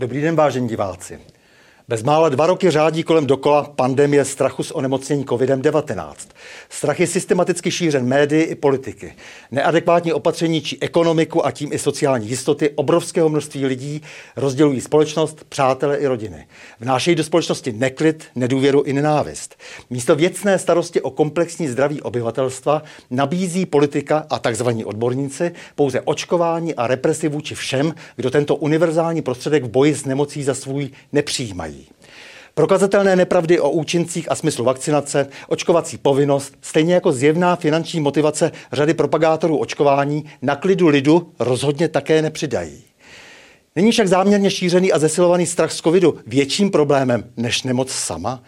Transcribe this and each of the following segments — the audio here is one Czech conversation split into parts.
Dobrý den, vážení diváci. Bezmála dva roky řádí kolem dokola pandemie strachu z onemocnění COVID-19. Strach je systematicky šířen médii i politiky. Neadekvátní opatření či ekonomiku a tím i sociální jistoty obrovského množství lidí rozdělují společnost, přátele i rodiny. Vnášejí do společnosti neklid, nedůvěru i nenávist. Místo věcné starosti o komplexní zdraví obyvatelstva nabízí politika a tzv. odborníci pouze očkování a represi vůči všem, kdo tento univerzální prostředek v boji s nemocí za svůj nepřijímají. Prokazatelné nepravdy o účincích a smyslu vakcinace, očkovací povinnost, stejně jako zjevná finanční motivace řady propagátorů očkování na klidu lidu rozhodně také nepřidají. Není však záměrně šířený a zesilovaný strach z covidu větším problémem než nemoc sama?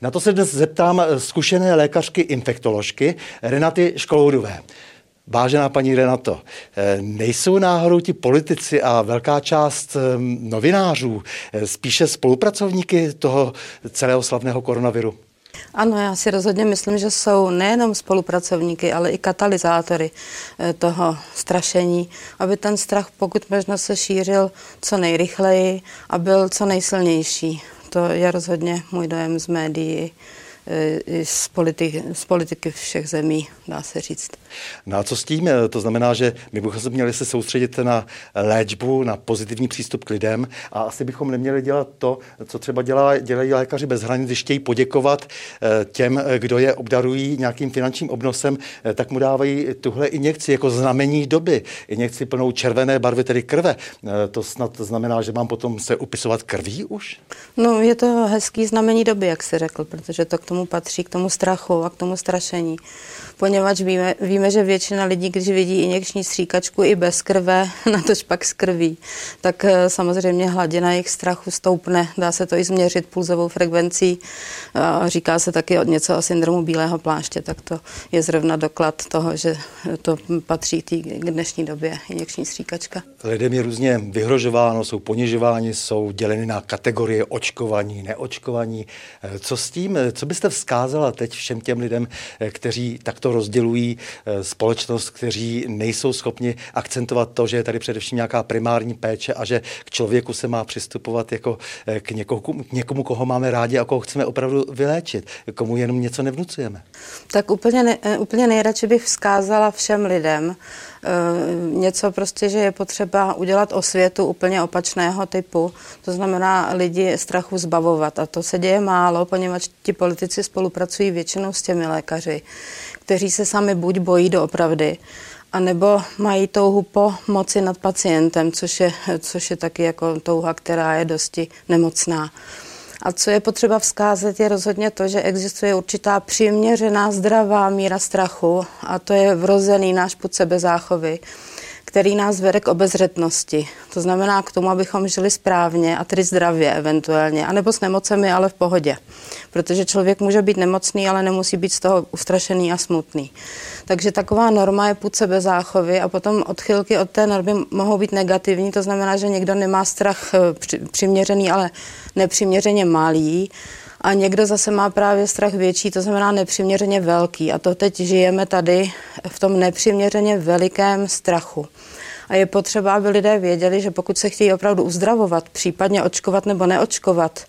Na to se dnes zeptám zkušené lékařky infektoložky Renaty Školoudové. Vážená paní Renato, eh, nejsou náhodou ti politici a velká část eh, novinářů eh, spíše spolupracovníky toho celého slavného koronaviru? Ano, já si rozhodně myslím, že jsou nejenom spolupracovníky, ale i katalyzátory toho strašení, aby ten strach pokud možno se šířil co nejrychleji a byl co nejsilnější. To je rozhodně můj dojem z médií z, politik, z politiky všech zemí, dá se říct. No a co s tím? To znamená, že my bychom se měli se soustředit na léčbu, na pozitivní přístup k lidem a asi bychom neměli dělat to, co třeba dělá, dělají lékaři bez hranic, když chtějí poděkovat eh, těm, kdo je obdarují nějakým finančním obnosem, eh, tak mu dávají tuhle injekci jako znamení doby. Injekci plnou červené barvy, tedy krve. Eh, to snad znamená, že mám potom se upisovat krví už? No, je to hezký znamení doby, jak jsi řekl, protože to k tomu patří, k tomu strachu a k tomu strašení. Poněvadž víme, víme že většina lidí, když vidí injekční stříkačku i bez krve, na tož pak z krví, tak eh, samozřejmě hladina jejich strachu stoupne. Dá se to i změřit pulzovou frekvencí. Říká se taky něco o syndromu bílého pláště, tak to je zrovna doklad toho, že to patří té dnešní době injekční stříkačka. Lidem je různě vyhrožováno, jsou ponižováni, jsou děleny na kategorie očkovaní, neočkovaní. Eh, co s tím, co byste vzkázala teď všem těm lidem, eh, kteří takto rozdělují eh, společnost, kteří nejsou schopni akcentovat to, že je tady především nějaká primární péče a že k člověku se má přistupovat jako k někomu, k někomu koho máme rádi a koho chceme opravdu vyléčit, komu jenom něco nevnucujeme. Tak úplně, ne, úplně nejradši bych vzkázala všem lidem, Eh, něco prostě, že je potřeba udělat osvětu úplně opačného typu. To znamená lidi strachu zbavovat. A to se děje málo, poněvadž ti politici spolupracují většinou s těmi lékaři, kteří se sami buď bojí doopravdy, anebo mají touhu po moci nad pacientem, což je, což je taky jako touha, která je dosti nemocná. A co je potřeba vzkázat, je rozhodně to, že existuje určitá přiměřená zdravá míra strachu a to je vrozený náš put sebezáchovy který nás vede k obezřetnosti. To znamená k tomu, abychom žili správně a tedy zdravě eventuálně, anebo s nemocemi, ale v pohodě. Protože člověk může být nemocný, ale nemusí být z toho ustrašený a smutný. Takže taková norma je půd sebe záchovy a potom odchylky od té normy mohou být negativní, to znamená, že někdo nemá strach eh, přiměřený, ale nepřiměřeně malý a někdo zase má právě strach větší, to znamená nepřiměřeně velký. A to teď žijeme tady v tom nepřiměřeně velikém strachu. A je potřeba, aby lidé věděli, že pokud se chtějí opravdu uzdravovat, případně očkovat nebo neočkovat,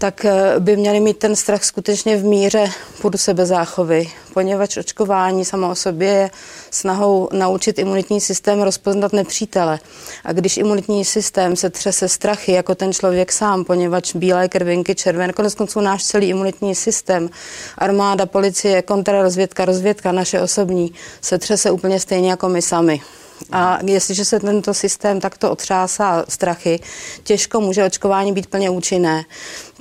tak eh, by měli mít ten strach skutečně v míře pod sebezáchovy, poněvadž očkování samo o sobě je snahou naučit imunitní systém rozpoznat nepřítele. A když imunitní systém se třese strachy, jako ten člověk sám, poněvadž bílé krvinky, červené, konec konců náš celý imunitní systém, armáda, policie, kontrarozvědka, rozvědka, naše osobní, se třese úplně stejně jako my sami. A jestliže se tento systém takto otřásá strachy, těžko může očkování být plně účinné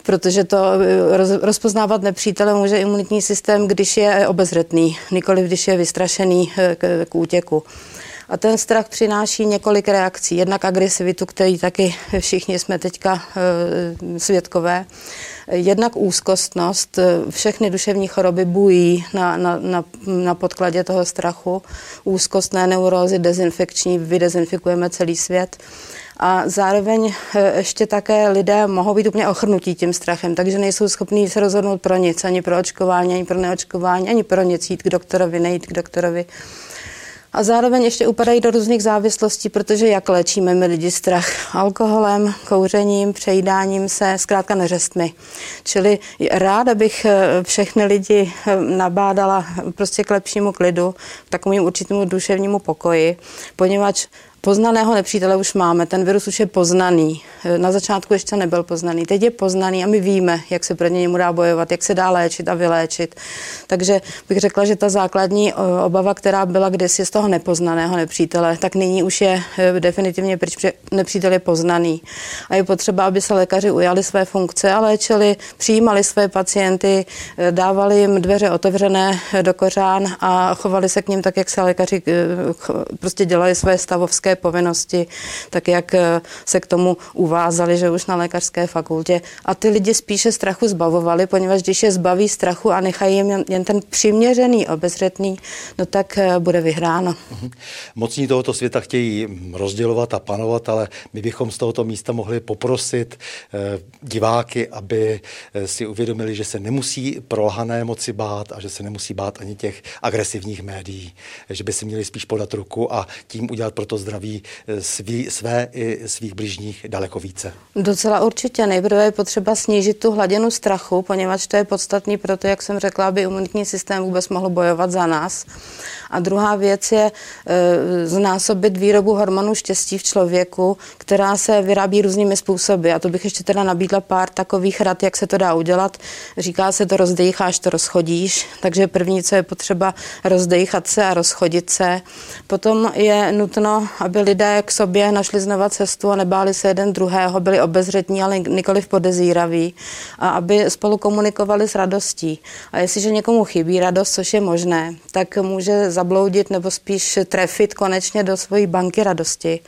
protože to eh, rozpoznávat nepřítele může imunitní systém, když je obezřetný, nikoli když je vystrašený eh, k, k útěku. A ten strach přináší několik reakcí. Jednak agresivitu, který taky všichni jsme teďka e, svědkové. Jednak úzkostnost. Všechny duševní choroby bují na, na, na, na podkladě toho strachu. Úzkostné neurózy, dezinfekční, vydezinfikujeme celý svět. A zároveň eh, ještě také lidé mohou být úplně ochrnutí tím strachem, takže nejsou schopní se rozhodnout pro nic, ani pro očkování, ani pro neočkování, ani pro nic jít k doktorovi, nejít k doktorovi. A zároveň ještě upadají do různých závislostí, protože jak léčíme my lidi strach? Alkoholem, kouřením, přejídáním se, zkrátka neřestmi. Čili ráda bych eh, všechny lidi eh, nabádala prostě k lepšímu klidu, k takovému určitému duševnímu pokoji, poněvadž Poznaného nepřítele už máme, ten virus už je poznaný. Na začátku ještě nebyl poznaný, teď je poznaný a my víme, jak se proti němu dá bojovat, jak se dá léčit a vyléčit. Takže bych řekla, že ta základní obava, která byla kdysi z toho nepoznaného nepřítele, tak nyní už je e, definitivně pryč, nepřítel je poznaný. A je potřeba, aby se lékaři ujali své funkce a léčili, přijímali své pacienty, e, dávali jim dveře otevřené do kořán a chovali se k ním tak, jak se lékaři e, prostě dělali své stavovské lékařské povinnosti, tak jak eh, se k tomu uvázali, že už na lékařské fakultě. A ty lidi spíše strachu zbavovali, poněvadž když je zbaví strachu a nechají jim jen ten přiměřený, obezřetný, no tak eh, bude vyhráno. Mhm. Mocní tohoto světa chtějí rozdělovat a panovat, ale my bychom z tohoto místa mohli poprosit eh, diváky, aby si uvědomili, že se nemusí prolhané moci bát a že se nemusí bát ani těch agresivních médií, že by si měli spíš podat ruku a tím udělat pro to zdraví zdraví eh, svý, své i svých bližních daleko více. Docela určitě. Nejprve je potřeba snížit tu hladinu strachu, poněvadž to je podstatný pro to, jak jsem řekla, aby imunitní systém vůbec mohl bojovat za nás. A druhá věc je e, znásobit výrobu hormonu štěstí v člověku, která se vyrábí různými způsoby. A to bych ještě teda nabídla pár takových rad, jak se to dá udělat. Říká se to rozdejcháš, to rozchodíš. Takže první, co je potřeba, rozdejchat se a rozchodit se. Potom je nutno, lidé k sobě našli znova cestu a nebáli se jeden druhého, byli obezřetní, ale nikoli v podezíraví. A aby spolu komunikovali s radostí. A jestliže někomu chybí radost, což je možné, tak může zabloudit nebo spíš trefit konečně do svojí banky radosti.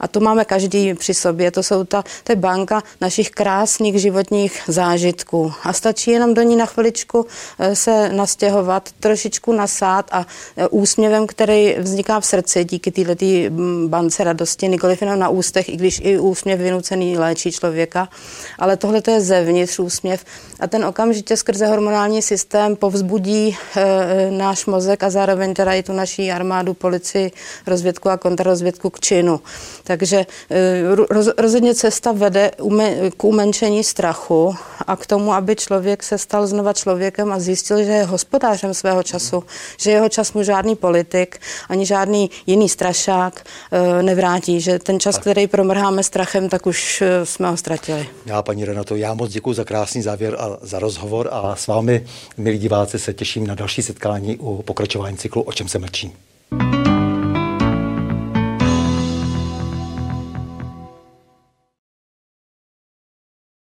A to máme každý při sobě. To jsou ta, je banka našich krásných životních zážitků. A stačí jenom do ní na chviličku eh, se nastěhovat, trošičku nasát a eh, úsměvem, který vzniká v srdci díky této mm, bance radosti, nikoliv jenom na ústech, i když i úsměv vynucený léčí člověka, ale tohle to je zevnitř úsměv. A ten okamžitě skrze hormonální systém povzbudí e, náš mozek a zároveň teda i tu naší armádu, policii, rozvědku a kontrarozvědku k činu. Takže eh, roz, rozhodně cesta vede k umenšení strachu a k tomu, aby člověk se stal znova člověkem a zjistil, že je hospodářem svého času, že jeho čas mu žádný politik ani žádný jiný strašák eh, nevrátí, že ten čas, který promrháme strachem, tak už eh, jsme ho ztratili. Já, paní Renato, já moc děkuji za krásný závěr a za rozhovor a s vámi, milí diváci, se těším na další setkání u pokračování cyklu O čem se mlčí.